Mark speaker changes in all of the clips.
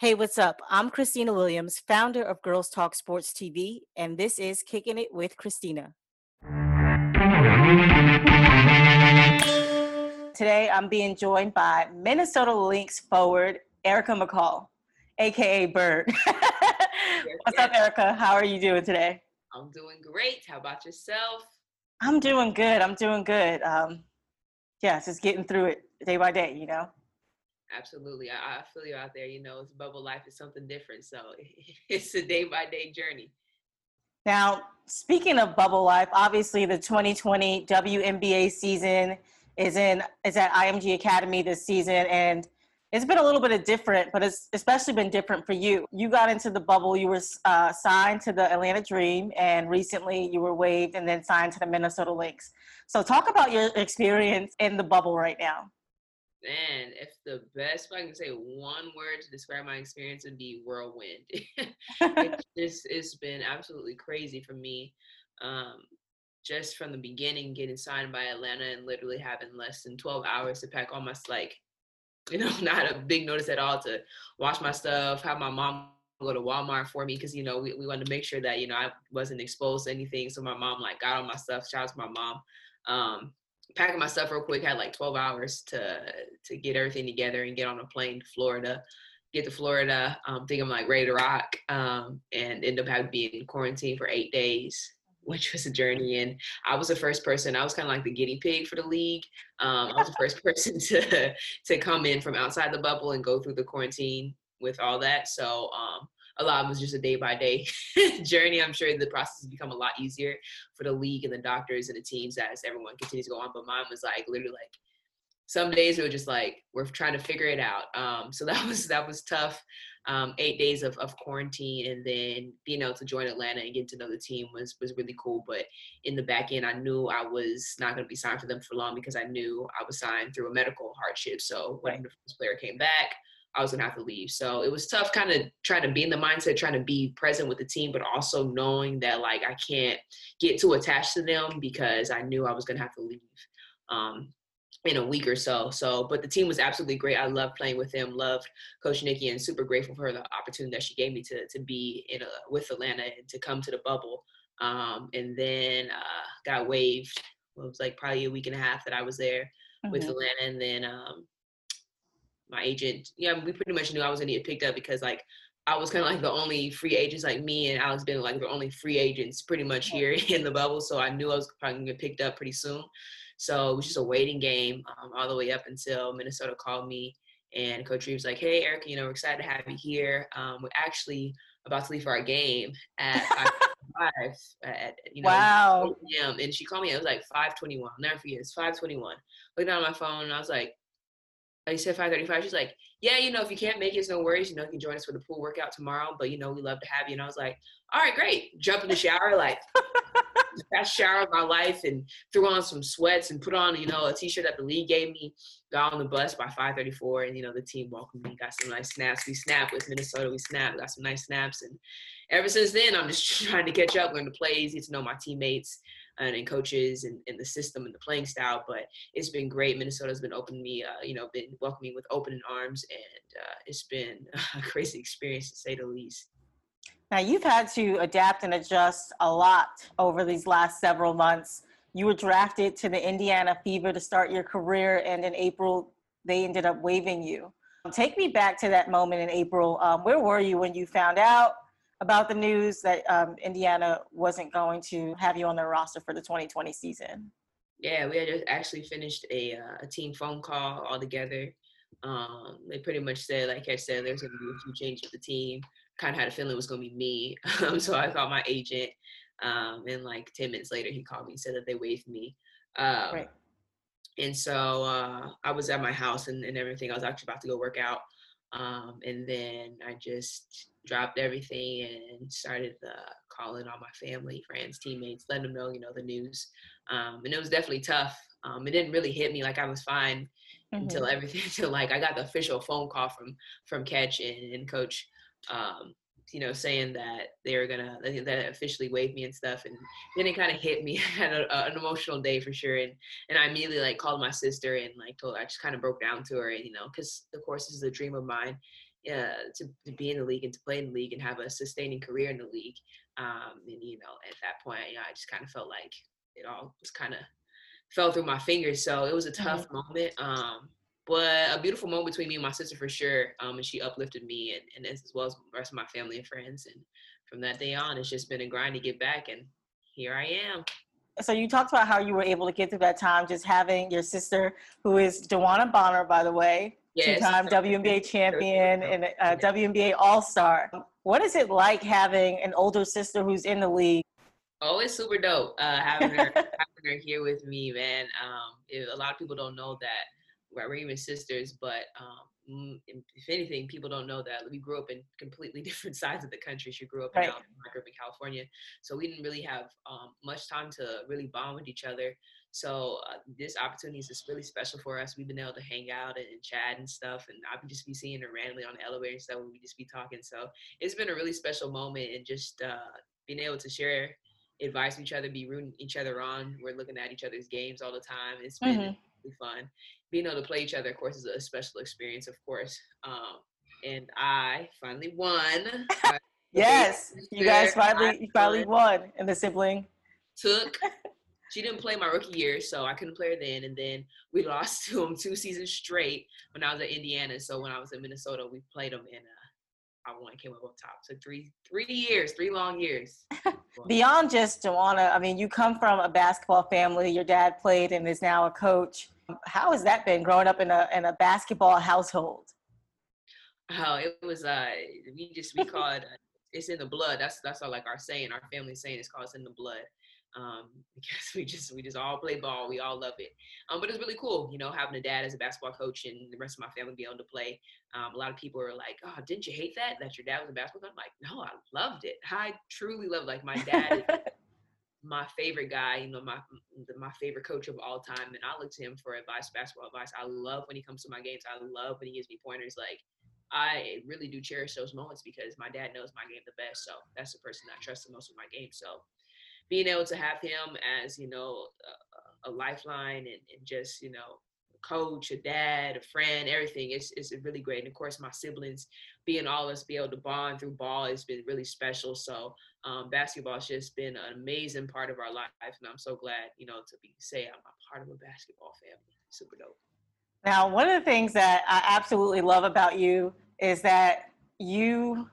Speaker 1: Hey, what's up? I'm Christina Williams, founder of Girls Talk Sports TV, and this is Kicking It with Christina. Today, I'm being joined by Minnesota Lynx forward Erica McCall, aka Bird. what's up, Erica? How are you doing today?
Speaker 2: I'm doing great. How about yourself?
Speaker 1: I'm doing good. I'm doing good. Um, yeah, just getting through it day by day, you know?
Speaker 2: Absolutely. I, I feel you out there. You know, it's bubble life is something different. So it's a day by day journey.
Speaker 1: Now, speaking of bubble life, obviously the 2020 WNBA season is in is at IMG Academy this season, and it's been a little bit of different, but it's especially been different for you. You got into the bubble. You were uh, signed to the Atlanta Dream, and recently you were waived and then signed to the Minnesota Lynx. So, talk about your experience in the bubble right now
Speaker 2: man, if the best, if I can say one word to describe my experience, would be whirlwind. it's it's been absolutely crazy for me. Um, just from the beginning, getting signed by Atlanta and literally having less than 12 hours to pack all my, like, you know, not a big notice at all to wash my stuff, have my mom go to Walmart for me because you know we, we wanted to make sure that you know I wasn't exposed to anything. So my mom like got all my stuff. Shout out to my mom. Um, packing my stuff real quick. Had like 12 hours to to get everything together and get on a plane to Florida. Get to Florida, um, think I'm like ready to rock, um, and end up having to be in quarantine for eight days, which was a journey. And I was the first person. I was kind of like the guinea pig for the league. Um, I was the first person to to come in from outside the bubble and go through the quarantine with all that. So um, a lot of it was just a day by day journey. I'm sure the process has become a lot easier for the league and the doctors and the teams as everyone continues to go on. But mine was like literally like some days we were just like we're trying to figure it out. Um, so that was that was tough. Um, eight days of, of quarantine and then being able to join Atlanta and get to know the team was was really cool. But in the back end, I knew I was not going to be signed for them for long because I knew I was signed through a medical hardship. So when the first player came back, I was gonna have to leave. So it was tough kind of trying to be in the mindset, trying to be present with the team, but also knowing that like I can't get too attached to them because I knew I was gonna have to leave um, in a week or so. So, but the team was absolutely great. I loved playing with them, loved Coach Nikki, and super grateful for the opportunity that she gave me to to be in a, with Atlanta and to come to the bubble. Um, and then uh, got waived. Well, it was like probably a week and a half that I was there mm-hmm. with Atlanta, and then um, my agent, yeah, we pretty much knew I was gonna get picked up because like I was kind of like the only free agents, like me and Alex been like the only free agents pretty much here in the bubble. So I knew I was probably gonna get picked up pretty soon. So it was just a waiting game um, all the way up until Minnesota called me and Coach Reeves like, "Hey, Eric, you know we're excited to have you here. Um, we're actually about to leave for our game at five at you know
Speaker 1: wow.
Speaker 2: p.m. And she called me. It was like five twenty one. Never forget. It's five twenty one. Looked down at my phone and I was like, I said 5:35. She's like, yeah, you know, if you can't make it, it's no worries. You know, you can join us for the pool workout tomorrow. But you know, we love to have you. And I was like, all right, great. Jump in the shower, like best shower of my life, and threw on some sweats and put on, you know, a t-shirt that the league gave me. Got on the bus by 5:34, and you know, the team welcomed me. Got some nice snaps. We snapped with Minnesota. We snapped. Got some nice snaps, and ever since then, I'm just trying to catch up, learn the plays, get to know my teammates and, coaches and, and, the system and the playing style. But it's been great. Minnesota's been opening me, uh, you know, been welcoming with open arms, and uh, it's been a crazy experience to say the least.
Speaker 1: Now you've had to adapt and adjust a lot over these last several months. You were drafted to the Indiana Fever to start your career, and in April they ended up waiving you. Take me back to that moment in April. Um, where were you when you found out? About the news that um, Indiana wasn't going to have you on their roster for the 2020 season?
Speaker 2: Yeah, we had just actually finished a, uh, a team phone call all together. Um, they pretty much said, like I said, there's going to be a few changes to the team. Kind of had a feeling it was going to be me. Um, so I called my agent. Um, and like 10 minutes later, he called me and said that they waived me. Um, right. And so uh, I was at my house and, and everything. I was actually about to go work out. Um, and then I just dropped everything and started uh, calling all my family, friends, teammates, letting them know, you know, the news. Um, and it was definitely tough. Um, it didn't really hit me like I was fine mm-hmm. until everything, until like I got the official phone call from from Catch and, and Coach um, you know, saying that they were gonna that officially waived me and stuff, and then it kind of hit me. I had a, an emotional day for sure, and and I immediately like called my sister and like told I just kind of broke down to her, and you know, because of course this is a dream of mine, uh, to, to, be in the league and to play in the league and have a sustaining career in the league. Um, and you know, at that point, you know, I just kind of felt like it all was kind of fell through my fingers. So it was a tough mm-hmm. moment. Um, but a beautiful moment between me and my sister for sure. Um, and she uplifted me and, and as well as the rest of my family and friends. And from that day on, it's just been a grind to get back. And here I am.
Speaker 1: So you talked about how you were able to get through that time, just having your sister, who is DeWanna Bonner, by the way, yes. two-time WNBA champion and a WNBA All-Star. What is it like having an older sister who's in the league?
Speaker 2: Oh, it's super dope uh, having her having her here with me, man. Um, it, a lot of people don't know that we're even sisters, but um, mm, if anything, people don't know that we grew up in completely different sides of the country. She grew up right. in, I grew up in California, so we didn't really have um, much time to really bond with each other. So uh, this opportunity is just really special for us. We've been able to hang out and, and chat and stuff, and I would just be seeing her randomly on the elevator and stuff. And we just be talking. So it's been a really special moment, and just uh, being able to share advice with each other, be rooting each other on. We're looking at each other's games all the time. It's been mm-hmm. really fun being able to play each other, of course, is a special experience, of course. Um, and I finally won.
Speaker 1: yes, you guys finally you finally won in the sibling.
Speaker 2: Took. She didn't play my rookie year, so I couldn't play her then. And then we lost to them two seasons straight when I was at Indiana. So when I was in Minnesota, we played them, and uh, I won. Came up on top. So three three years, three long years.
Speaker 1: Beyond just DeWanna, I mean, you come from a basketball family. Your dad played and is now a coach how has that been growing up in a in a basketball household?
Speaker 2: Oh, it was uh we just we call it uh, it's in the blood. That's that's all like our saying, our family saying it's called it's in the blood. Um, because we just we just all play ball, we all love it. Um, but it's really cool, you know, having a dad as a basketball coach and the rest of my family be able to play. Um, a lot of people are like, "Oh, didn't you hate that? That your dad was a basketball?" coach? I'm like, "No, I loved it. I truly love. Like my dad my favorite guy, you know, my my favorite coach of all time, and I look to him for advice, basketball advice. I love when he comes to my games. I love when he gives me pointers. Like I really do cherish those moments because my dad knows my game the best. So that's the person I trust the most with my game. So being able to have him as you know a, a lifeline and, and just you know coach, a dad, a friend, everything. It's, it's really great. And of course, my siblings, being all of us, be able to bond through ball has been really special. So um, basketball has just been an amazing part of our life. And I'm so glad, you know, to be say I'm a part of a basketball family. Super dope.
Speaker 1: Now, one of the things that I absolutely love about you is that you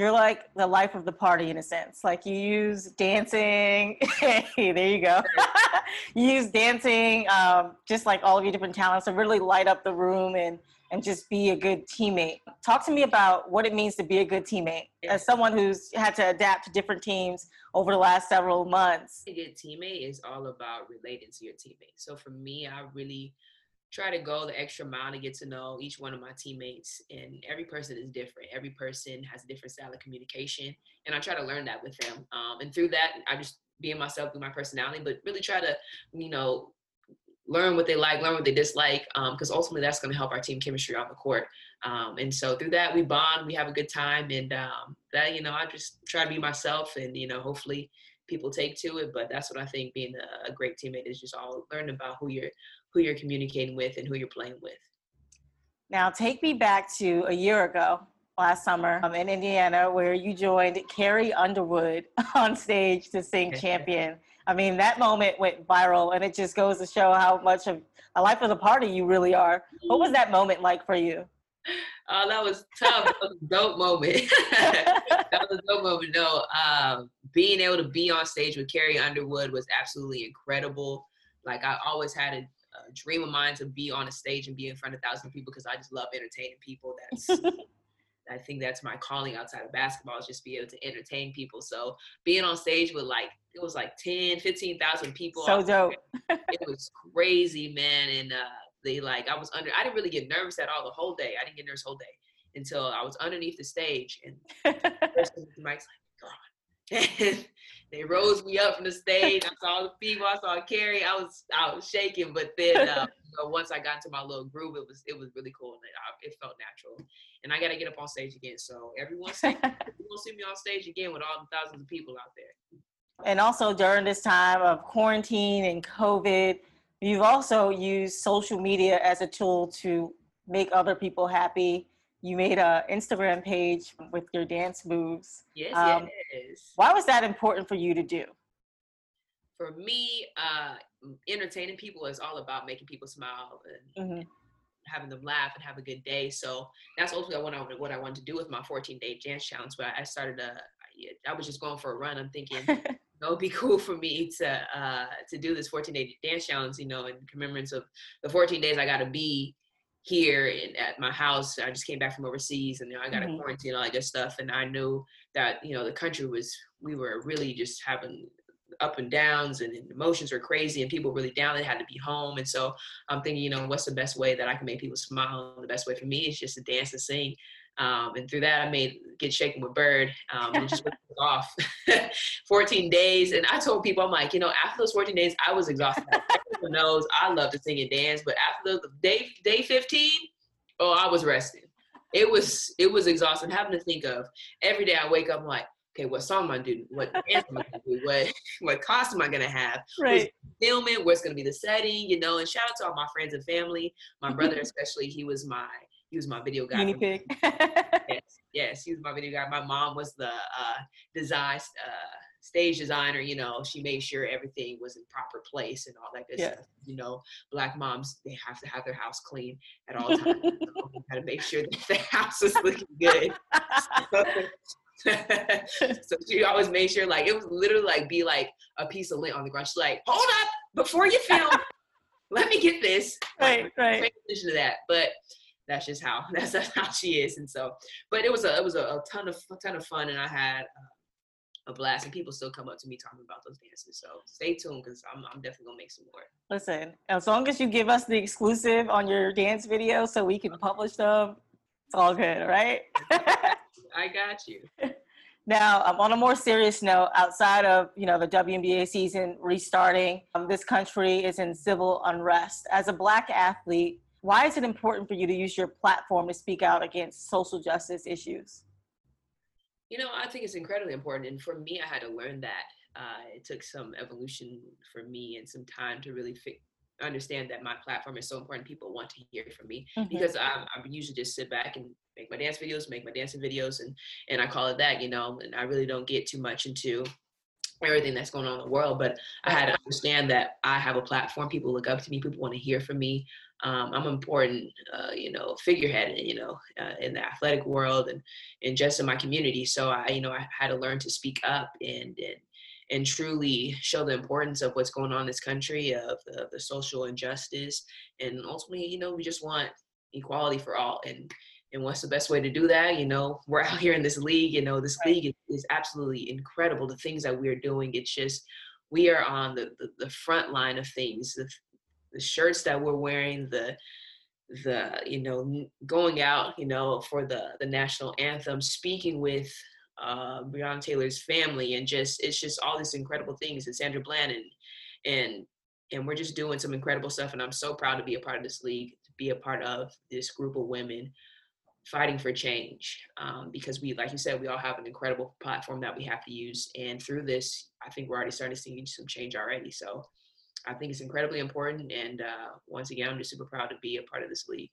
Speaker 1: you're like the life of the party in a sense. Like you use dancing. hey, there you go. you use dancing, um, just like all of your different talents, to really light up the room and and just be a good teammate. Talk to me about what it means to be a good teammate. As someone who's had to adapt to different teams over the last several months.
Speaker 2: A good teammate is all about relating to your teammates. So for me, I really try to go the extra mile to get to know each one of my teammates and every person is different. Every person has a different style of communication and i try to learn that with them. Um, and through that i just being myself through my personality but really try to you know learn what they like learn what they dislike because um, ultimately that's going to help our team chemistry on the court. Um, and so through that we bond we have a good time and um, that you know i just try to be myself and you know hopefully people take to it but that's what i think being a, a great teammate is just all learning about who you're who you're communicating with and who you're playing with.
Speaker 1: Now, take me back to a year ago, last summer um, in Indiana, where you joined Carrie Underwood on stage to sing Champion. I mean, that moment went viral, and it just goes to show how much of a life of the party you really are. What was that moment like for you?
Speaker 2: Oh, that was tough. that was a dope moment. that was a dope moment. No, um, being able to be on stage with Carrie Underwood was absolutely incredible. Like I always had a a dream of mine to be on a stage and be in front of thousands of people because I just love entertaining people. That's I think that's my calling outside of basketball is just be able to entertain people. So being on stage with like it was like 10, 15,000 people.
Speaker 1: So dope.
Speaker 2: it was crazy, man. And uh they like I was under I didn't really get nervous at all the whole day. I didn't get nervous whole day until I was underneath the stage and the mic's like, God. they rose me up from the stage. I saw the people. I saw Carrie. I was I was shaking, but then uh, you know, once I got into my little groove, it was it was really cool and it, it felt natural. And I got to get up on stage again. So everyone, see, will see me on stage again with all the thousands of people out there.
Speaker 1: And also during this time of quarantine and COVID, you've also used social media as a tool to make other people happy you made a Instagram page with your dance moves.
Speaker 2: Yes, um, yes.
Speaker 1: Why was that important for you to do?
Speaker 2: For me, uh, entertaining people is all about making people smile and mm-hmm. having them laugh and have a good day. So that's ultimately what I wanted, what I wanted to do with my 14 day dance challenge. But I started a, I was just going for a run. I'm thinking it would be cool for me to uh, to do this 14 day dance challenge, you know, in commemorance of the 14 days I got to be here in, at my house. I just came back from overseas and you know, I got mm-hmm. a quarantine, and all that good stuff. And I knew that, you know, the country was, we were really just having up and downs and emotions were crazy and people really down. They had to be home. And so I'm thinking, you know, what's the best way that I can make people smile? The best way for me is just to dance and sing. Um, and through that, I made Get Shaken with Bird. Um, just went off 14 days. And I told people, I'm like, you know, after those 14 days, I was exhausted. Everyone knows I love to sing and dance, but after the day, day 15, oh, I was resting. It was, it was exhausting having to think of every day I wake up, I'm like, okay, what song am I doing? What dance am I gonna do? What what costume am I gonna have?
Speaker 1: Right.
Speaker 2: Filming, where's gonna be the setting, you know, and shout out to all my friends and family. My brother especially, he was my he was my video guy.
Speaker 1: Guinea pig.
Speaker 2: yes, yes, he was my video guy. My mom was the uh, design uh, stage designer. You know, she made sure everything was in proper place and all that good yeah. stuff. You know, black moms they have to have their house clean at all times. so got to make sure that the house is looking good. so she always made sure like it was literally like be like a piece of lint on the ground. She's like, hold up before you film. let me get this.
Speaker 1: Right, like, right.
Speaker 2: Pay attention to that. But that's just how that's, that's how she is. And so, but it was a it was a, a ton of a ton of fun, and I had uh, a blast. And people still come up to me talking about those dances. So stay tuned because I'm I'm definitely gonna make some more.
Speaker 1: Listen, as long as you give us the exclusive on your dance video, so we can publish them, it's all good, right?
Speaker 2: I got you.
Speaker 1: Now, um, on a more serious note, outside of you know the WNBA season restarting, um, this country is in civil unrest. As a black athlete, why is it important for you to use your platform to speak out against social justice issues?
Speaker 2: You know, I think it's incredibly important. And for me, I had to learn that. Uh, it took some evolution for me and some time to really fi- understand that my platform is so important. People want to hear from me mm-hmm. because I, I usually just sit back and make my dance videos, make my dancing videos, and and I call it that, you know. And I really don't get too much into everything that's going on in the world. But I had to understand that I have a platform. People look up to me. People want to hear from me um, I'm an important, uh, you know, figurehead, you know, uh, in the athletic world and, and just in my community. So I, you know, I had to learn to speak up and, and, and truly show the importance of what's going on in this country, of the, the social injustice. And ultimately, you know, we just want equality for all. And, and what's the best way to do that? You know, we're out here in this league, you know, this league is, is absolutely incredible. The things that we're doing, it's just, we are on the, the, the front line of things. The, the shirts that we're wearing, the the you know going out you know for the the national anthem, speaking with uh, Breonna Taylor's family, and just it's just all these incredible things. And Sandra Bland and and and we're just doing some incredible stuff. And I'm so proud to be a part of this league, to be a part of this group of women fighting for change um, because we like you said we all have an incredible platform that we have to use and through this i think we're already starting to see some change already so I think it's incredibly important. And uh, once again, I'm just super proud to be a part of this league.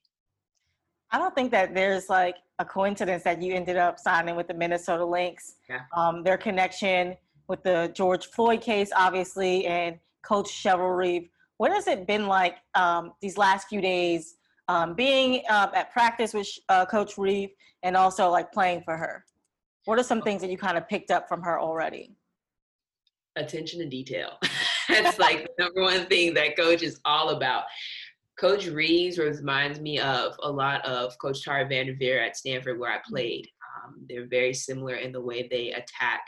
Speaker 1: I don't think that there's like a coincidence that you ended up signing with the Minnesota Lynx.
Speaker 2: Yeah.
Speaker 1: Um, their connection with the George Floyd case, obviously, and Coach Cheryl Reeve. What has it been like um, these last few days um, being uh, at practice with uh, Coach Reeve and also like playing for her? What are some things that you kind of picked up from her already?
Speaker 2: Attention to detail. That's like the number one thing that coach is all about. Coach Reeves reminds me of a lot of Coach Tara VanDerveer at Stanford, where I played. Um, they're very similar in the way they attack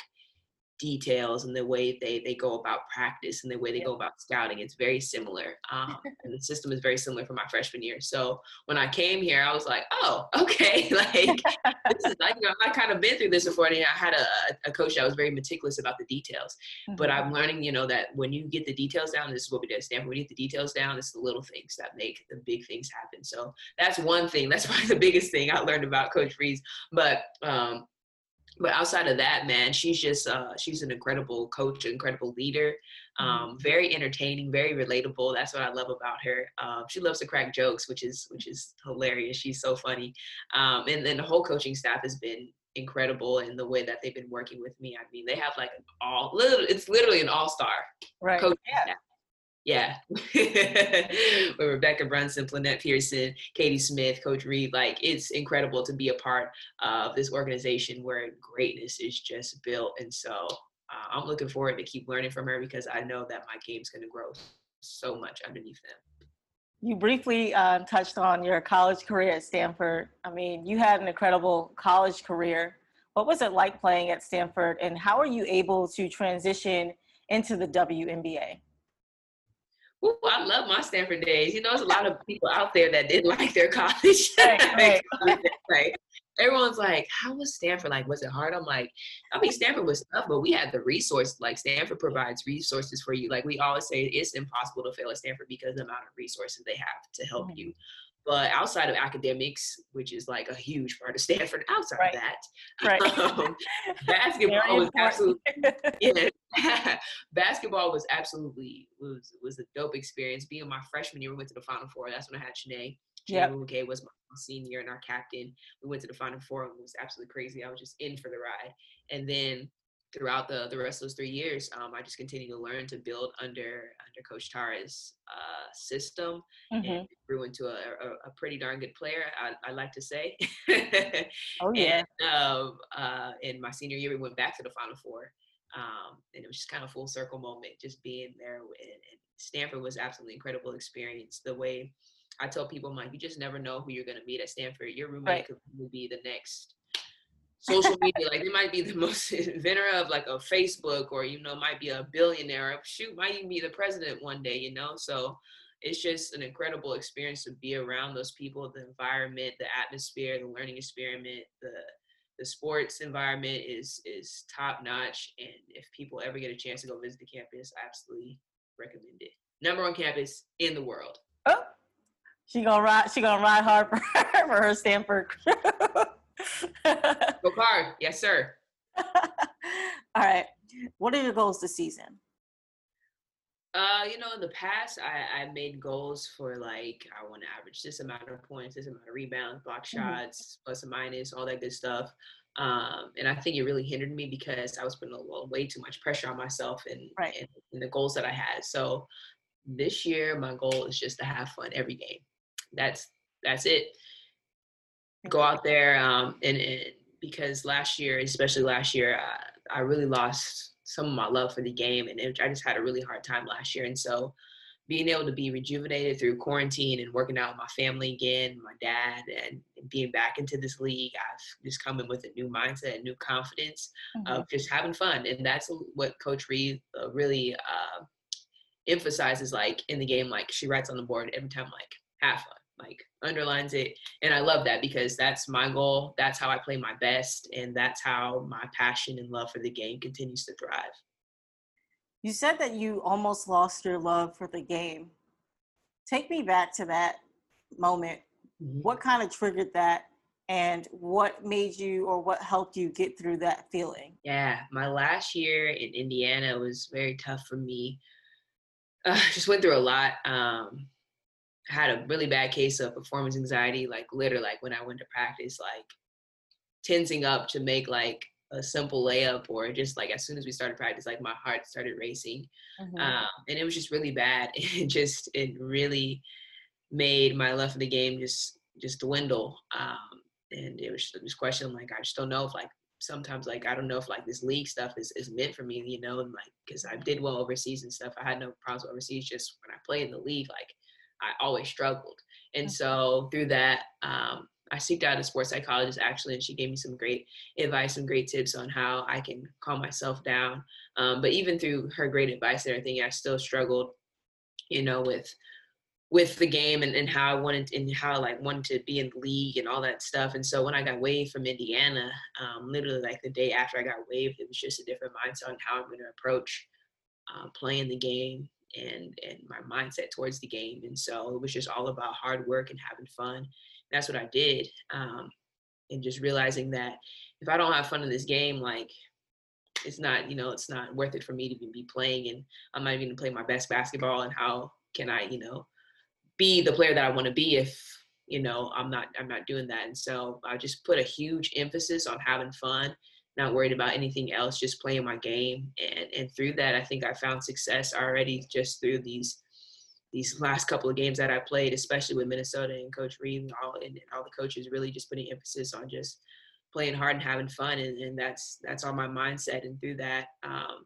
Speaker 2: details and the way they, they go about practice and the way they go about scouting. It's very similar. Um, and the system is very similar for my freshman year. So when I came here, I was like, oh, okay. like, this is like, you know, I kind of been through this before. And I had a, a coach that was very meticulous about the details. Mm-hmm. But I'm learning, you know, that when you get the details down, this is what we did at Stanford. When you get the details down, it's the little things that make the big things happen. So that's one thing. That's probably the biggest thing I learned about Coach Reeves. But um, but outside of that, man, she's just uh, she's an incredible coach, incredible leader, mm-hmm. um, very entertaining, very relatable. That's what I love about her. Um, she loves to crack jokes, which is which is hilarious. She's so funny, um, and then the whole coaching staff has been incredible in the way that they've been working with me. I mean, they have like all little. It's literally an all star
Speaker 1: right. coaching
Speaker 2: yeah. staff. Yeah. With Rebekkah Brunson, Plenette Pierson, Katie Smith, Coach Reeve, like it's incredible to be a part of this organization where greatness is just built. And so uh, I'm looking forward to keep learning from her because I know that my game's going to grow so much underneath them.
Speaker 1: You briefly uh, touched on your college career at Stanford. I mean, you had an incredible college career. What was it like playing at Stanford, and how are you able to transition into the WNBA?
Speaker 2: Ooh, I love my Stanford days. You know, there's a lot of people out there that didn't like their college. Right, right. everyone's like, "How was Stanford? Like, was it hard?" I'm like, I mean, Stanford was tough, but we had the resource. Like, Stanford provides resources for you. Like we always say, it's impossible to fail at Stanford because the amount of resources they have to help mm-hmm. you. But outside of academics, which is like a huge part of Stanford, outside right. of that, right. um, basketball was absolutely yeah, basketball was absolutely was was a dope experience. Being my freshman year, we went to the Final Four. That's when I had Chiney. Yeah, okay, was my senior and our captain. We went to the Final Four and it was absolutely crazy. I was just in for the ride. And then throughout the the rest of those three years, um, I just continued to learn to build under under Coach Tara's uh, system mm-hmm. and grew into a, a, a, pretty darn good player. I, I like to say.
Speaker 1: oh yeah.
Speaker 2: And, um, uh, in my senior year, we went back to the Final Four, um, and it was just kind of full circle moment, just being there. And, and Stanford was absolutely incredible experience. The way I tell people, I'm like, you just never know who you're gonna meet at Stanford. Your roommate right. could be the next social media. like they might be the most inventor of like a Facebook or you know might be a billionaire. Shoot, might even be the president one day. You know, so it's just an incredible experience to be around those people, the environment, the atmosphere, the learning experiment, the the sports environment is is top notch. And if people ever get a chance to go visit the campus, I absolutely recommend it. Number one campus in the world.
Speaker 1: Oh, she gonna ride. She gonna ride hard for her, for her Stanford.
Speaker 2: Go card. Yes, sir.
Speaker 1: All right. What are your goals this season?
Speaker 2: Uh, you know, in the past, I, I made goals for like I want to average this amount of points, this amount of rebounds, block mm-hmm. shots, mm-hmm. plus and minus, all that good stuff. Um, and I think it really hindered me because I was putting a little, way too much pressure on myself and,
Speaker 1: right.
Speaker 2: and, and the goals that I had. So this year, my goal is just to have fun every game. That's that's it go out there um, and, and, because last year, especially last year, I, I really lost some of my love for the game, and it, I just had a really hard time last year. And so, being able to be rejuvenated through quarantine and working out with my family again, my dad, and, being back into this league, I've just come in with a new mindset, a new confidence mm-hmm. of just having fun, and that's what Coach Reeve uh, really uh, emphasizes. Like in the game, like she writes on the board every time, like have fun like underlines it and i love that because that's my goal that's how i play my best and that's how my passion and love for the game continues to thrive.
Speaker 1: You said that you almost lost your love for the game. Take me back to that moment. Mm-hmm. what kind of triggered that and what made you or what helped you get through that feeling?
Speaker 2: Yeah my last year in indiana was very tough for me. Uh, just went through a lot um, had a really bad case of performance anxiety, like literally like when I went to practice, like tensing up to make like a simple layup or just like as soon as we started practice, like my heart started racing. Mm-hmm. Um, and it was just really bad. It just, it really made my love for the game just, just dwindle. Um, and it was this question like, I just don't know if like sometimes like I don't know if like this league stuff is, is meant for me, you know, and like because I did well overseas and stuff. I had no problems overseas. Just when I played in the league, like I always struggled. And so through that, um, I seeked out a sports psychologist actually, and she gave me some great advice, some great tips on how I can calm myself down. Um, but even through her great advice and everything, I still struggled, you know, with with the game and, and how I wanted and how I like wanted to be in the league and all that stuff. And so when I got waived from Indiana, um, literally like the day after I got waived, it was just a different mindset on how I'm going to approach uh, playing the game and and my mindset towards the game. And so it was just all about hard work and having fun. That's what I did. Um, and just realizing that if I don't have fun in this game, like it's not, you know, it's not worth it for me to even be playing and I'm not even gonna play my best basketball and how can I, you know, be the player that I want to be if, you know, I'm not I'm not doing that. And so I just put a huge emphasis on having fun, not worried about anything else, just playing my game. And and through that I think I found success already just through these these last couple of games that I played, especially with Minnesota and Coach Reeve and all and, and all the coaches really just putting emphasis on just playing hard and having fun and, and that's that's all my mindset and through that um,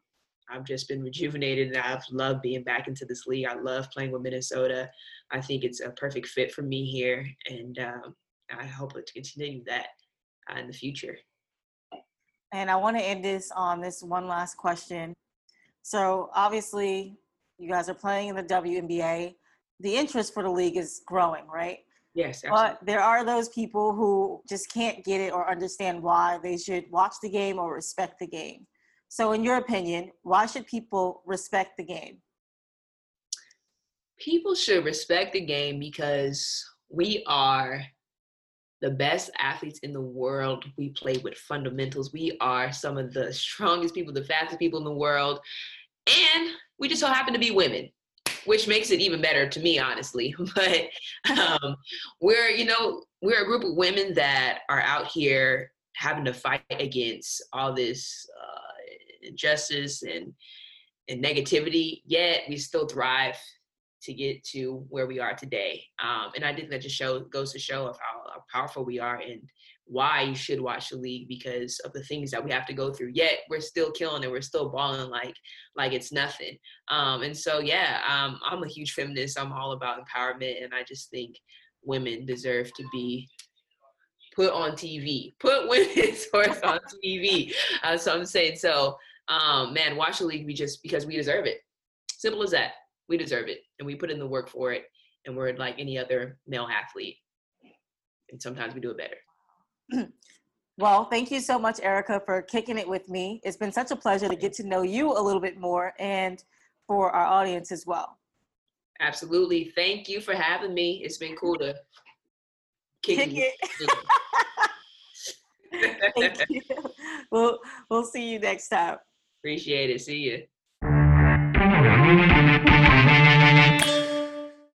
Speaker 2: I've just been rejuvenated and I've loved being back into this league. I love playing with Minnesota. I think it's a perfect fit for me here and um, I hope to continue that uh, in the future.
Speaker 1: And I want to end this on this one last question. So obviously you guys are playing in the WNBA. The interest for the league is growing, right?
Speaker 2: Yes, absolutely.
Speaker 1: But there are those people who just can't get it or understand why they should watch the game or respect the game. So, in your opinion, why should people respect the game?
Speaker 2: People should respect the game because we are the best athletes in the world. We play with fundamentals. We are some of the strongest people, the fastest people in the world. And we just so happen to be women which makes it even better to me, honestly. But um, we're, you know, we're a group of women that are out here having to fight against all this uh, injustice and and negativity. Yet we still thrive to get to where we are today. Um, and I think that just show goes to show of how, how powerful we are and why you should watch the league because of the things that we have to go through. Yet we're still killing and We're still balling like like it's nothing. Um, and so yeah, um, I'm a huge feminist. I'm all about empowerment, and I just think women deserve to be put on TV. Put women's sports on TV. Uh, so I'm saying so. Um, man, watch the league. We just because we deserve it. Simple as that. We deserve it, and we put in the work for it. And we're like any other male athlete. And sometimes we do it better.
Speaker 1: well, thank you so much, Erica, for kicking it with me. It's been such a pleasure to get to know you a little bit more and for our audience as well.
Speaker 2: Absolutely. Thank you for having me. It's been cool to kick, kick it.
Speaker 1: Thank you. We'll, we'll see you next time.
Speaker 2: Appreciate it. See you.